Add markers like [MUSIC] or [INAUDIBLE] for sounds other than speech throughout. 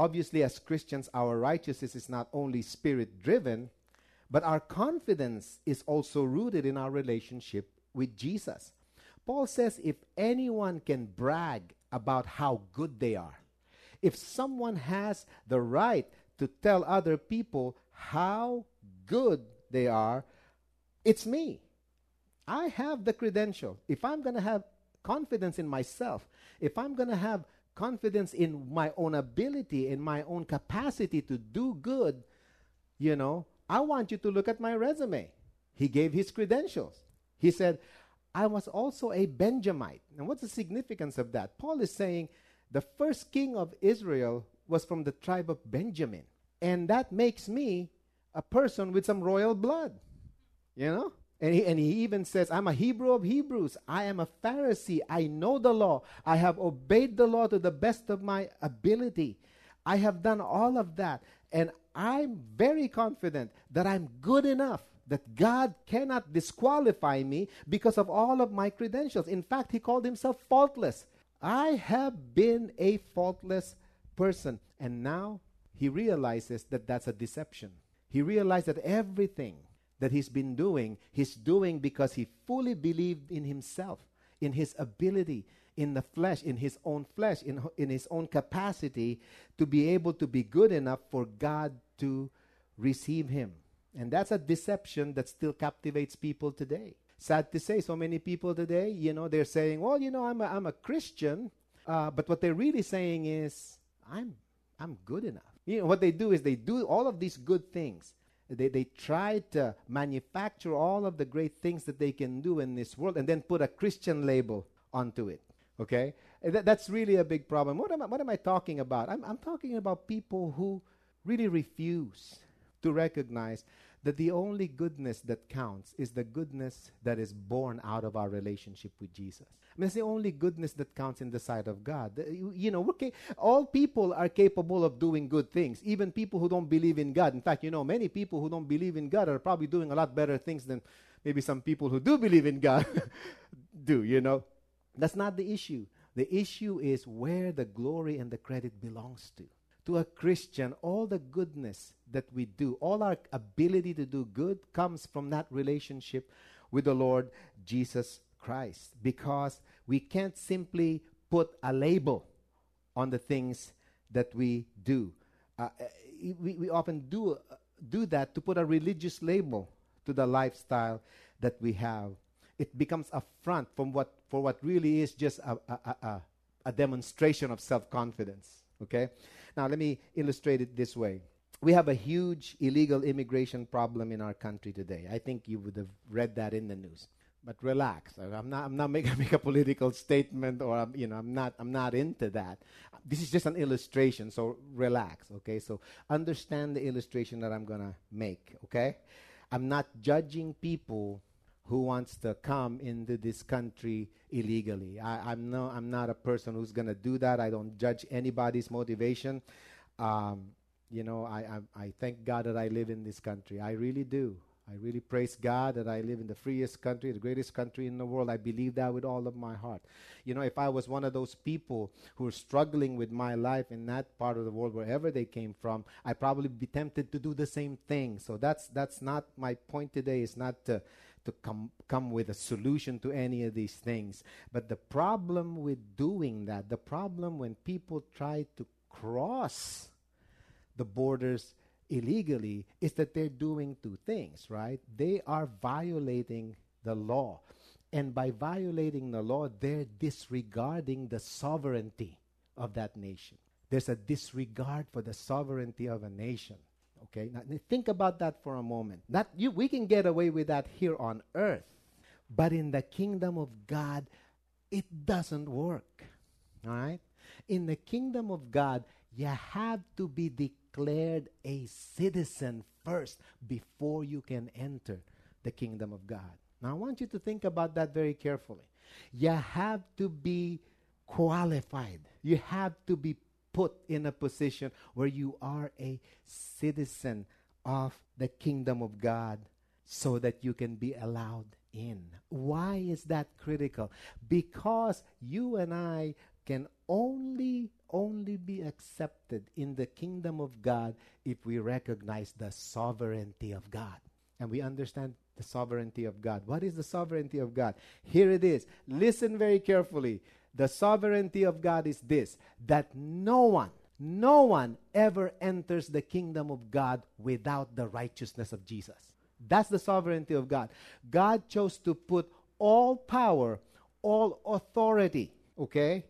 Obviously, as Christians, our righteousness is not only spirit driven, but our confidence is also rooted in our relationship with Jesus. Paul says if anyone can brag about how good they are, if someone has the right to tell other people how good they are, it's me. I have the credential. If I'm going to have confidence in myself, if I'm going to have confidence in my own ability, in my own capacity to do good, you know, I want you to look at my resume. He gave his credentials. He said, I was also a Benjamite. And what's the significance of that? Paul is saying the first king of Israel was from the tribe of Benjamin. And that makes me a person with some royal blood. You know? And he, and he even says, I'm a Hebrew of Hebrews. I am a Pharisee. I know the law. I have obeyed the law to the best of my ability. I have done all of that. And I'm very confident that I'm good enough that God cannot disqualify me because of all of my credentials. In fact, he called himself faultless. I have been a faultless person. And now he realizes that that's a deception. He realized that everything that he's been doing, he's doing because he fully believed in himself, in his ability, in the flesh, in his own flesh, in, in his own capacity to be able to be good enough for God to receive him. And that's a deception that still captivates people today. Sad to say, so many people today, you know, they're saying, well, you know, I'm a, I'm a Christian, uh, but what they're really saying is, I'm, I'm good enough. You know, what they do is they do all of these good things they, they try to manufacture all of the great things that they can do in this world and then put a Christian label onto it. Okay? That, that's really a big problem. What am I, what am I talking about? I'm, I'm talking about people who really refuse to recognize that the only goodness that counts is the goodness that is born out of our relationship with Jesus. I mean, it's the only goodness that counts in the sight of God. You, you know, ca- all people are capable of doing good things, even people who don't believe in God. In fact, you know, many people who don't believe in God are probably doing a lot better things than maybe some people who do believe in God [LAUGHS] do, you know. That's not the issue. The issue is where the glory and the credit belongs to to a Christian, all the goodness that we do, all our ability to do good comes from that relationship with the Lord Jesus Christ. Because we can't simply put a label on the things that we do. Uh, uh we, we often do, uh, do that to put a religious label to the lifestyle that we have. It becomes a front from what, for what really is just a, a, a, a demonstration of self confidence. Okay? Now, let me illustrate it this way. We have a huge illegal immigration problem in our country today. I think you would have read that in the news. But relax. I'm not, I'm not making [LAUGHS] make a political statement or, you know, I'm not, I'm not into that. This is just an illustration, so relax, okay? So understand the illustration that I'm going to make, okay? I'm not judging people who wants to come into this country illegally. I, am no, I'm not a person who's going to do that. I don't judge anybody's motivation. Um, you know, I, I, I thank God that I live in this country. I really do. I really praise God that I live in the freest country, the greatest country in the world. I believe that with all of my heart. You know, if I was one of those people who are struggling with my life in that part of the world, wherever they came from, I'd probably be tempted to do the same thing. So that's that's not my point today. Is not to to come, come with a solution to any of these things. But the problem with doing that, the problem when people try to cross the borders illegally, is that they're doing two things, right? They are violating the law. And by violating the law, they're disregarding the sovereignty of that nation. There's a disregard for the sovereignty of a nation. Okay, now think about that for a moment. That you, we can get away with that here on earth, but in the kingdom of God, it doesn't work. All right, In the kingdom of God, you have to be declared a citizen first before you can enter the kingdom of God. Now, I want you to think about that very carefully. You have to be qualified, you have to be put in a position where you are a citizen of the kingdom of God so that you can be allowed in. Why is that critical? Because you and I can only only be accepted in the kingdom of God if we recognize the sovereignty of God. And we understand the sovereignty of God. What is the sovereignty of God? Here it is. Listen very carefully. The sovereignty of God is this that no one, no one ever enters the kingdom of God without the righteousness of Jesus. That's the sovereignty of God. God chose to put all power, all authority, okay,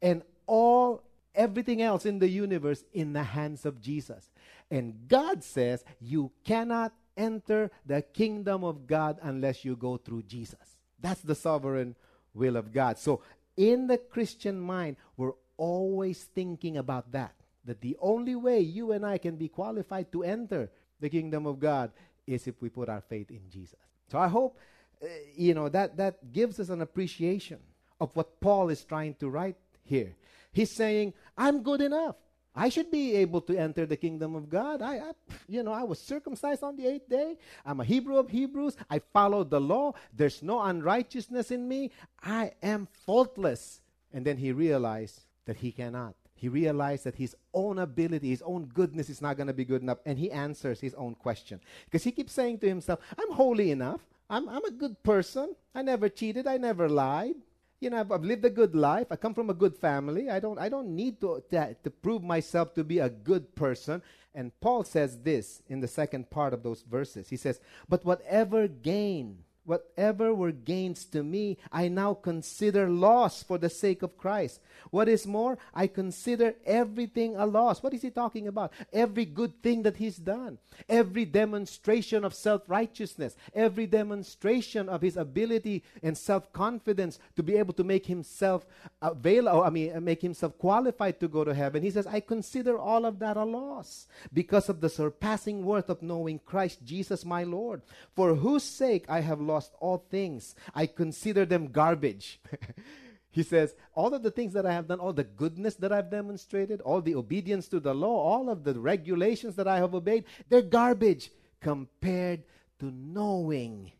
and all everything else in the universe in the hands of Jesus. And God says you cannot enter the kingdom of God unless you go through Jesus. That's the sovereign will of God. So, in the Christian mind, we're always thinking about that. That the only way you and I can be qualified to enter the kingdom of God is if we put our faith in Jesus. So I hope, uh, you know, that, that gives us an appreciation of what Paul is trying to write here. He's saying, I'm good enough. I should be able to enter the kingdom of God. I, I, you know, I was circumcised on the eighth day. I'm a Hebrew of Hebrews. I followed the law. There's no unrighteousness in me. I am faultless. And then he realized that he cannot. He realized that his own ability, his own goodness is not going to be good enough. And he answers his own question. Because he keeps saying to himself, I'm holy enough. I'm, I'm a good person. I never cheated. I never lied. You know, I've, I've, lived a good life. I come from a good family. I don't, I don't need to, to, to prove myself to be a good person. And Paul says this in the second part of those verses. He says, But whatever gain Whatever were gains to me, I now consider loss for the sake of Christ. What is more, I consider everything a loss. What is he talking about? Every good thing that he's done, every demonstration of self righteousness, every demonstration of his ability and self confidence to be able to make himself available, I mean, make himself qualified to go to heaven. He says, I consider all of that a loss because of the surpassing worth of knowing Christ Jesus my Lord, for whose sake I have lost all things. I consider them garbage. [LAUGHS] he says, All of the things that I have done, all the goodness that I've demonstrated, all the obedience to the law, all of the regulations that I have obeyed, they're garbage compared to knowing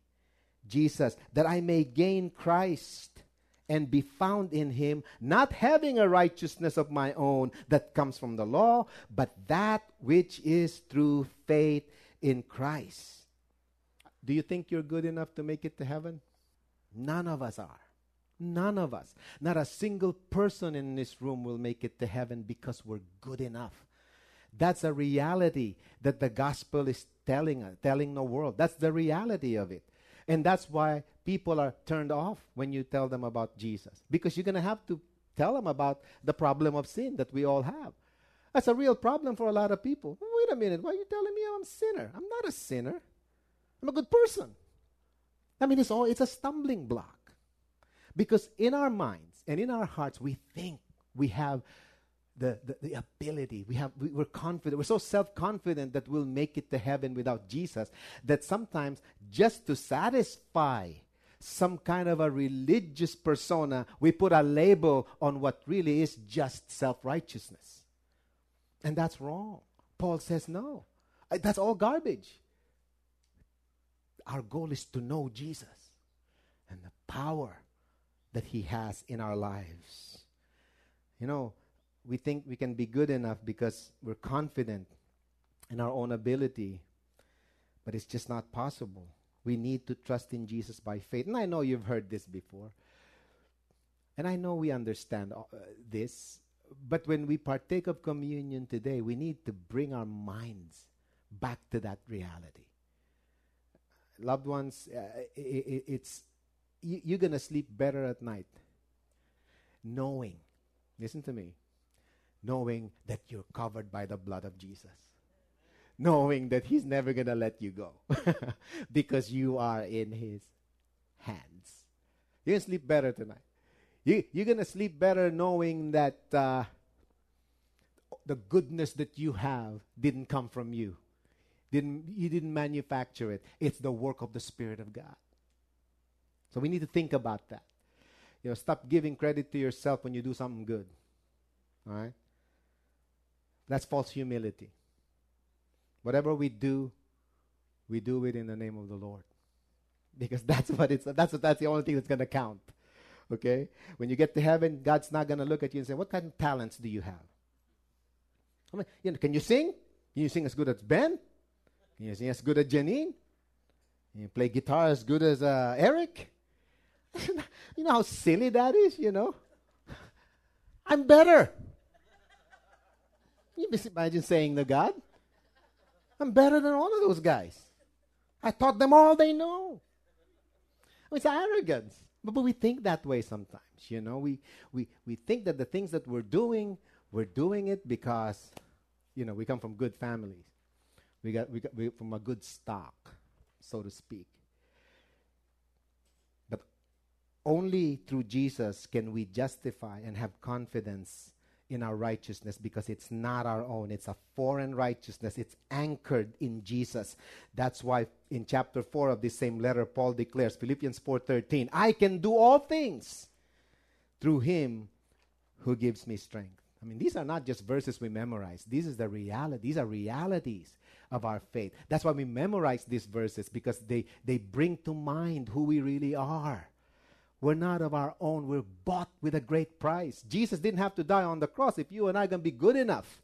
Jesus, that I may gain Christ and be found in him, not having a righteousness of my own that comes from the law, but that which is through faith in Christ do you think you're good enough to make it to heaven? None of us are. None of us. Not a single person in this room will make it to heaven because we're good enough. That's a reality that the gospel is telling us, telling the world. That's the reality of it. And that's why people are turned off when you tell them about Jesus. Because you're going to have to tell them about the problem of sin that we all have. That's a real problem for a lot of people. Wait a minute, why are you telling me I'm a sinner? I'm not a sinner. I'm a good person. I mean, it's all it's a stumbling block. Because in our minds and in our hearts, we think we have the, the, the ability, we have we, we're confident, we're so self-confident that we'll make it to heaven without Jesus that sometimes just to satisfy some kind of a religious persona, we put a label on what really is just self-righteousness. And that's wrong. Paul says no. That's all garbage our goal is to know Jesus and the power that He has in our lives. You know, we think we can be good enough because we're confident in our own ability, but it's just not possible. We need to trust in Jesus by faith. And I know you've heard this before. And I know we understand uh, this. But when we partake of communion today, we need to bring our minds back to that reality loved ones, uh, it, it's you, you're going to sleep better at night knowing, listen to me, knowing that you're covered by the blood of Jesus. Knowing that He's never going to let you go [LAUGHS] because you are in His hands. You're going to sleep better tonight. You, you're going to sleep better knowing that uh, the goodness that you have didn't come from you. Didn't, you didn't manufacture it. It's the work of the Spirit of God. So we need to think about that. You know, stop giving credit to yourself when you do something good. All right? That's false humility. Whatever we do, we do it in the name of the Lord. [LAUGHS] Because that's what it's that's that's the only thing that's gonna count. Okay? When you get to heaven, God's not gonna look at you and say, What kind of talents do you have? I mean, you know, can you sing? Can you sing as good as Ben? Can you sing as good as Janine? Can you play guitar as good as uh, Eric? [LAUGHS] you know how silly that is, you know? [LAUGHS] I'm better. Can You imagine saying to God, I'm better than all of those guys. I taught them all they know. It's arrogance. But, but we think that way sometimes, you know. We, we, we think that the things that we're doing, we're doing it because, you know, we come from good families. We got, we got we, from a good stock, so to speak. But only through Jesus can we justify and have confidence in our righteousness because it's not our own. It's a foreign righteousness. It's anchored in Jesus. That's why in chapter 4 of this same letter Paul declares Philippians 4:13, I can do all things through him who gives me strength. I mean, these are not just verses we memorize. This is the reality. These are realities of our faith. That's why we memorize these verses because they, they bring to mind who we really are. We're not of our own. We're bought with a great price. Jesus didn't have to die on the cross if you and I are going to be good enough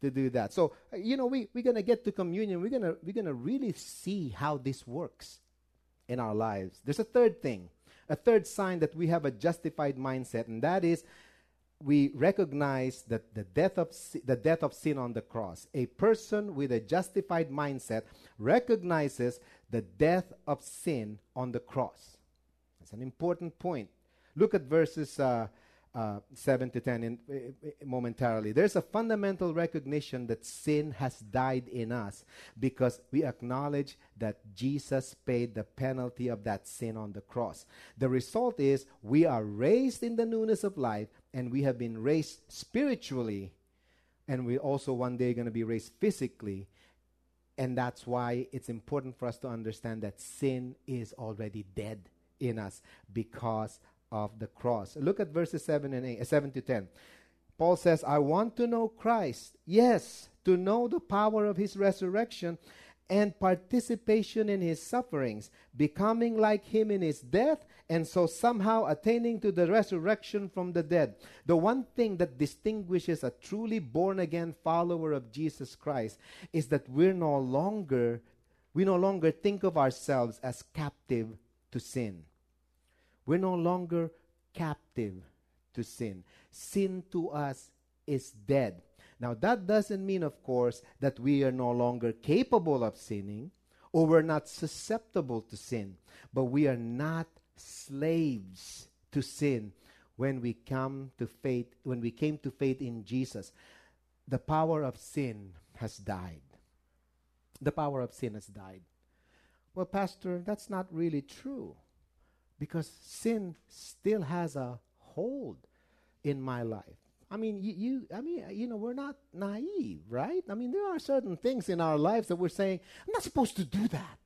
to do that. So, you know, we, we're going to get to communion. We're going to we're to really see how this works in our lives. There's a third thing, a third sign that we have a justified mindset, and that is we recognize that the death of the death of sin on the cross. A person with a justified mindset recognizes the death of sin on the cross. That's an important point. Look at verses uh, uh, 7 to 10 in, uh, momentarily. There's a fundamental recognition that sin has died in us because we acknowledge that Jesus paid the penalty of that sin on the cross. The result is we are raised in the newness of life and we have been raised spiritually and we're also one day going to be raised physically. And that's why it's important for us to understand that sin is already dead in us because of the cross. Look at verses 7 and 8, uh, 7 to 10. Paul says, I want to know Christ. Yes, to know the power of his resurrection and participation in his sufferings, becoming like him in his death, and so somehow attaining to the resurrection from the dead. The one thing that distinguishes a truly born again follower of Jesus Christ is that we're no longer we no longer think of ourselves as captive to sin. We're no longer captive to sin. Sin to us is dead. Now, that doesn't mean, of course, that we are no longer capable of sinning or we're not susceptible to sin, but we are not slaves to sin when we come to faith when we came to faith in Jesus the power of sin has died the power of sin has died well, Pastor, that's not really true because sin still has a hold in my life. I mean, you, you, I mean, you know, we're not naive, right? I mean, there are certain things in our lives that we're saying, I'm not supposed to do that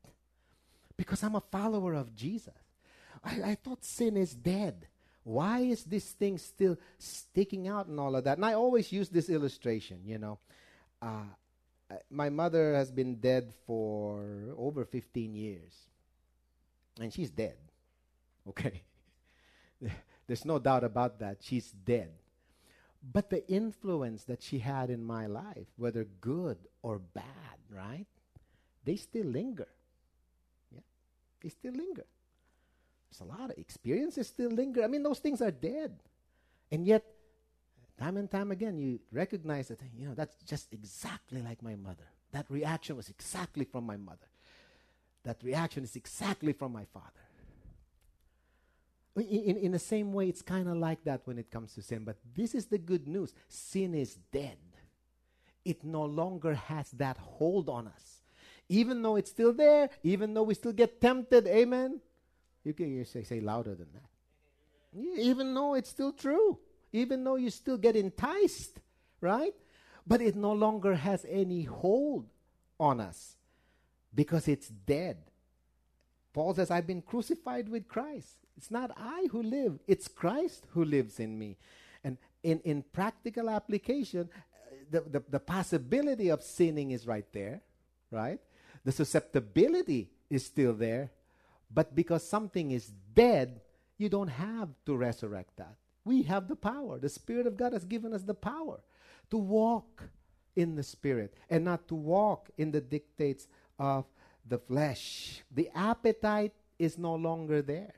because I'm a follower of Jesus. I, I thought sin is dead. Why is this thing still sticking out and all of that? And I always use this illustration, you know. Uh, Uh, my mother has been dead for over 15 years. And she's dead. [LAUGHS] Okay? There's no doubt about that. She's dead. But the influence that she had in my life, whether good or bad, right? They still linger. Yeah? They still linger. There's a lot of experiences still linger. I mean, those things are dead. And yet, Time and time again, you recognize that, you know, that's just exactly like my mother. That reaction was exactly from my mother. That reaction is exactly from my father. In, in, the same way, it's kind of like that when it comes to sin. But this is the good news sin is dead, it no longer has that hold on us. Even though it's still there, even though we still get tempted, amen? You can you say, say louder than that. Even though it's still true even though you still get enticed, right? but it no longer has any hold on us because it's dead. Paul says, I've been crucified with Christ. It's not I who live, it's Christ who lives in me. And in, in practical application, uh, the, the, the possibility of sinning is right there, right? The susceptibility is still there. But because something is dead, you don't have to resurrect that. We have the power. The Spirit of God has given us the power to walk in the Spirit and not to walk in the dictates of the flesh. The appetite is no longer there.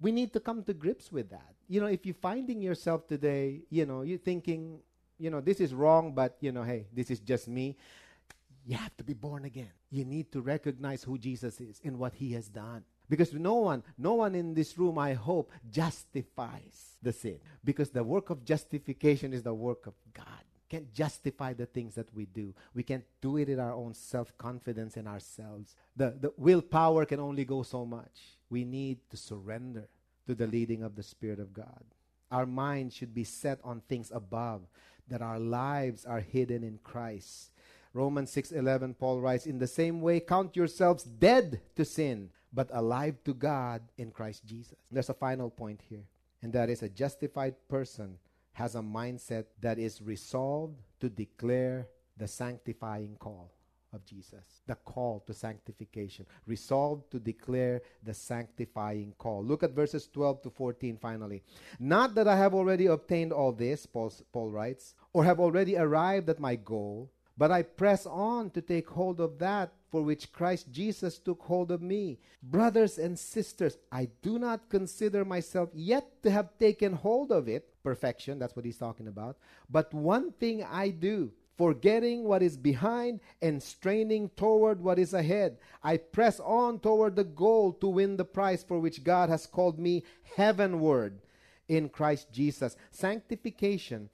We need to come to grips with that. You know, if you're finding yourself today, you know, you're thinking, you know, this is wrong, but, you know, hey, this is just me. You have to be born again. You need to recognize who Jesus is and what he has done. Because no one, no one in this room, I hope, justifies the sin. Because the work of justification is the work of God can't justify the things that we do. We can't do it in our own self confidence in ourselves. The, the willpower can only go so much. We need to surrender to the leading of the Spirit of God. Our mind should be set on things above, that our lives are hidden in Christ. Romans 6:11 Paul writes in the same way count yourselves dead to sin but alive to God in Christ Jesus. There's a final point here and that is a justified person has a mindset that is resolved to declare the sanctifying call of Jesus, the call to sanctification, resolved to declare the sanctifying call. Look at verses 12 to 14 finally. Not that I have already obtained all this, Paul, writes, or have already arrived at my goal, but I press on to take hold of that for which Christ Jesus took hold of me. Brothers and sisters, I do not consider myself yet to have taken hold of it, perfection, that's what he's talking about. But one thing I do, forgetting what is behind and straining toward what is ahead. I press on toward the goal to win the prize for which God has called me heavenward in Christ Jesus. Sanctification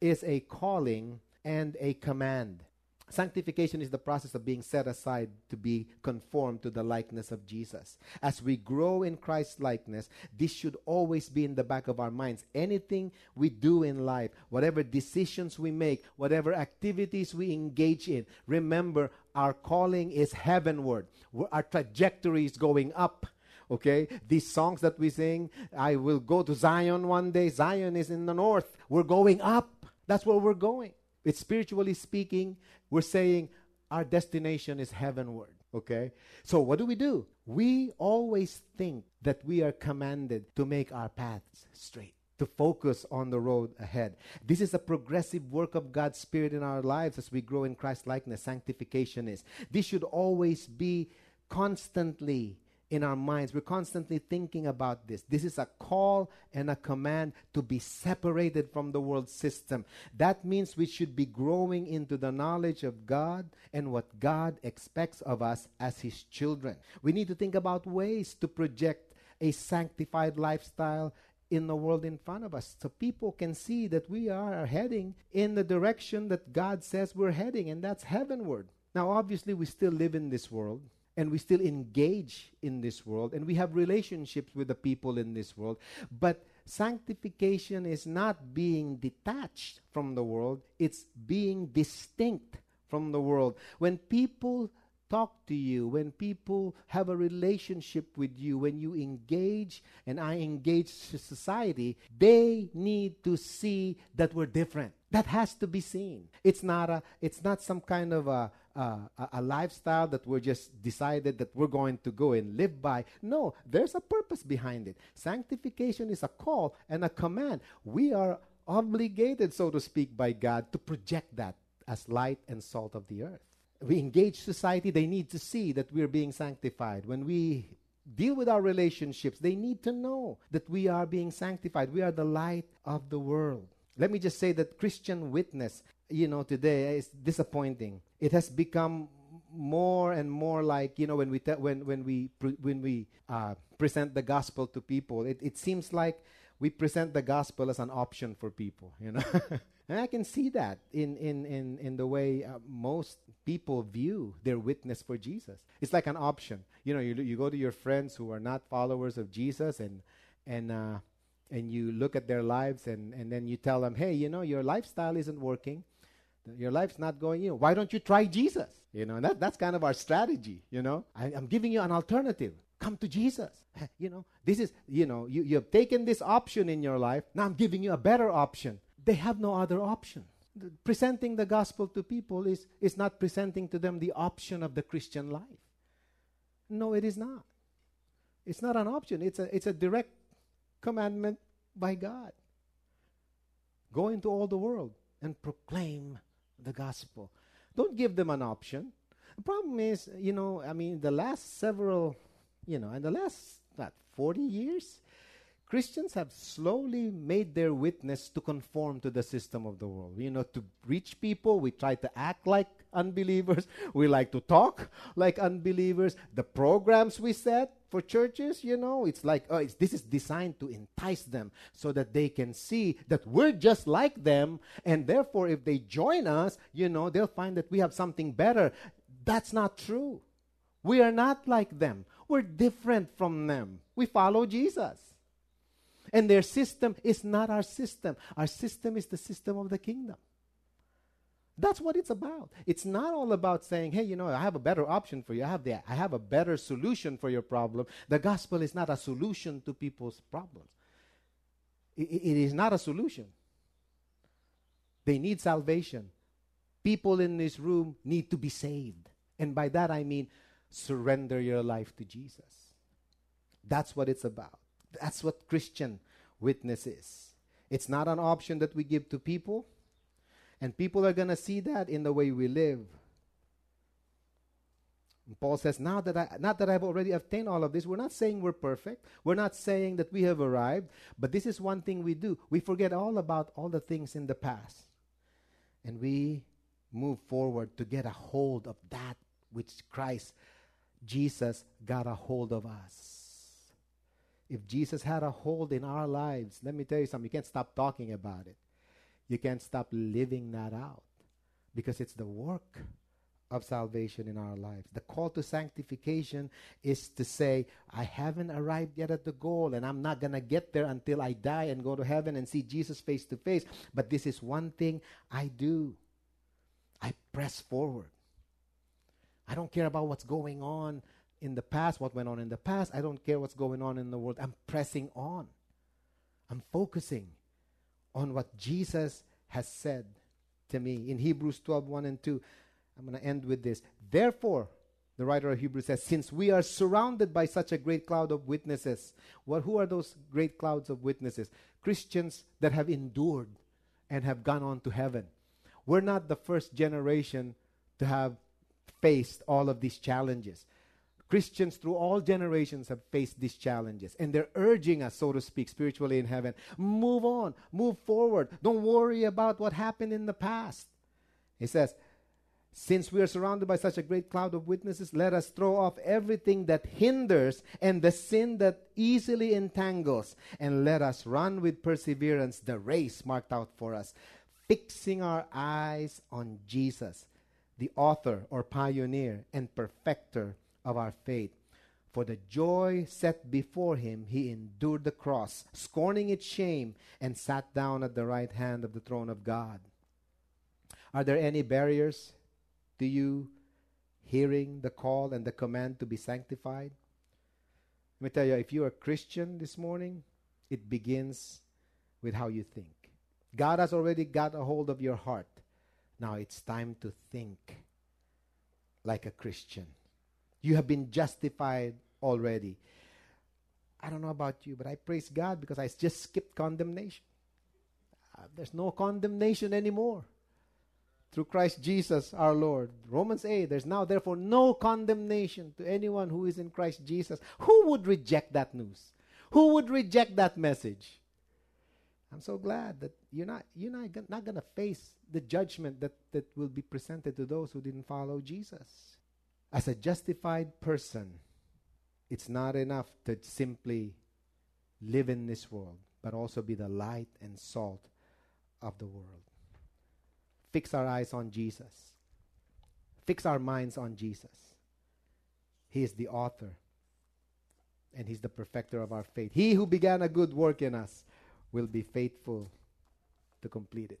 is a calling and a command. Sanctification is the process of being set aside to be conformed to the likeness of Jesus. As we grow in Christ's likeness, this should always be in the back of our minds. Anything we do in life, whatever decisions we make, whatever activities we engage in, remember our calling is heavenward. Our trajectory is going up okay these songs that we sing i will go to zion one day zion is in the north we're going up that's where we're going it's spiritually speaking, we're saying our destination is heavenward. Okay? So what do we do? We always think that we are commanded to make our paths straight, to focus on the road ahead. This is a progressive work of God's Spirit in our lives as we grow in Christ likeness. Sanctification is. This should always be constantly in our minds. We're constantly thinking about this. This is a call and a command to be separated from the world system. That means we should be growing into the knowledge of God and what God expects of us as His children. We need to think about ways to project a sanctified lifestyle in the world in front of us so people can see that we are heading in the direction that God says we're heading, and that's heavenward. Now, obviously, we still live in this world and we still engage in this world and we have relationships with the people in this world. But sanctification is not being detached from the world, it's being distinct from the world. When people talk to you, when people have a relationship with you, when you engage and I engage society, they need to see that we're different. That has to be seen. It's not a it's not some kind of a a, a, lifestyle that we're just decided that we're going to go and live by. No, there's a purpose behind it. Sanctification is a call and a command. We are obligated, so to speak, by God to project that as light and salt of the earth. We engage society, they need to see that we're being sanctified. When we deal with our relationships, they need to know that we are being sanctified. We are the light of the world. Let me just say that Christian witness, you know, today is disappointing. It has become more and more like you know when we te- when when we pre- when we uh, present the gospel to people, it, it seems like we present the gospel as an option for people. You know. [LAUGHS] And I can see that in, in, in, in the way uh, most people view their witness for Jesus. It's like an option. You know, you, you go to your friends who are not followers of Jesus and, and uh, and you look at their lives and, and then you tell them, hey, you know, your lifestyle isn't working. Your life's not going, you know, why don't you try Jesus? You know, and that, that's kind of our strategy, you know. I, I'm giving you an alternative. Come to Jesus. [LAUGHS] You know, this is, you know, you, you have taken this option in your life. Now I'm giving you a better option. They have no other option. The, presenting the gospel to people is, is not presenting to them the option of the Christian life. No, it is not. It's not an option, it's a, it's a direct commandment by God. Go into all the world and proclaim the gospel. Don't give them an option. The problem is, you know, I mean, the last several, you know, in the last, what, 40 years, Christians have slowly made their witness to conform to the system of the world. You know, to reach people, we try to act like unbelievers. We like to talk like unbelievers. The programs we set for churches, you know, it's like, oh, it's, this is designed to entice them so that they can see that we're just like them. And therefore, if they join us, you know, they'll find that we have something better. That's not true. We are not like them. We're different from them. We follow Jesus. And their system is not our system. Our system is the system of the kingdom. That's what it's about. It's not all about saying, hey, you know, I have a better option for you. I have, the, I have a better solution for your problem. The gospel is not a solution to people's problems, it, it is not a solution. They need salvation. People in this room need to be saved. And by that I mean surrender your life to Jesus. That's what it's about. That's what Christian witness is. It's not an option that we give to people, and people are going to see that in the way we live. And Paul says, now that I, not that I've already obtained all of this, we're not saying we're perfect. We're not saying that we have arrived. But this is one thing we do. We forget all about all the things in the past. And we move forward to get a hold of that which Christ, Jesus, got a hold of us. If Jesus had a hold in our lives, let me tell you something, you can't stop talking about it. You can't stop living that out because it's the work of salvation in our lives. The call to sanctification is to say, I haven't arrived yet at the goal, and I'm not going to get there until I die and go to heaven and see Jesus face to face. But this is one thing I do I press forward. I don't care about what's going on in the past, what went on in the past. I don't care what's going on in the world. I'm pressing on. I'm focusing on what Jesus has said to me in Hebrews 12 1 and 2. I'm going to end with this. Therefore, the writer of Hebrews says, Since we are surrounded by such a great cloud of witnesses, well, who are those great clouds of witnesses? Christians that have endured and have gone on to heaven. We're not the first generation to have faced all of these challenges. Christians through all generations have faced these challenges, and they're urging us, so to speak, spiritually in heaven move on, move forward. Don't worry about what happened in the past. He says, since we are surrounded by such a great cloud of witnesses, let us throw off everything that hinders and the sin that easily entangles, and let us run with perseverance the race marked out for us, fixing our eyes on Jesus, the author or pioneer and perfecter of our faith. For the joy set before him, he endured the cross, scorning its shame, and sat down at the right hand of the throne of God. Are there any barriers to you hearing the call and the command to be sanctified? Let me tell you, if you're a Christian this morning, it begins with how you think. God has already got a hold of your heart. Now it's time to think like a Christian. You have been justified already. I don't know about you, but I praise God because I just skipped condemnation. Uh, there's no condemnation anymore through Christ Jesus our Lord. Romans 8, there's now therefore no condemnation to anyone who is in Christ Jesus. Who would reject that news? Who would reject that message? I'm so glad that you're not you're not, not going to face the judgment that, that will be presented to those who didn't follow Jesus as a justified person, it's not enough to simply live in this world, but also be the light and salt of the world. Fix our eyes on Jesus. Fix our minds on Jesus. He is the author and He's the perfecter of our faith. He who began a good work in us will be faithful to complete it.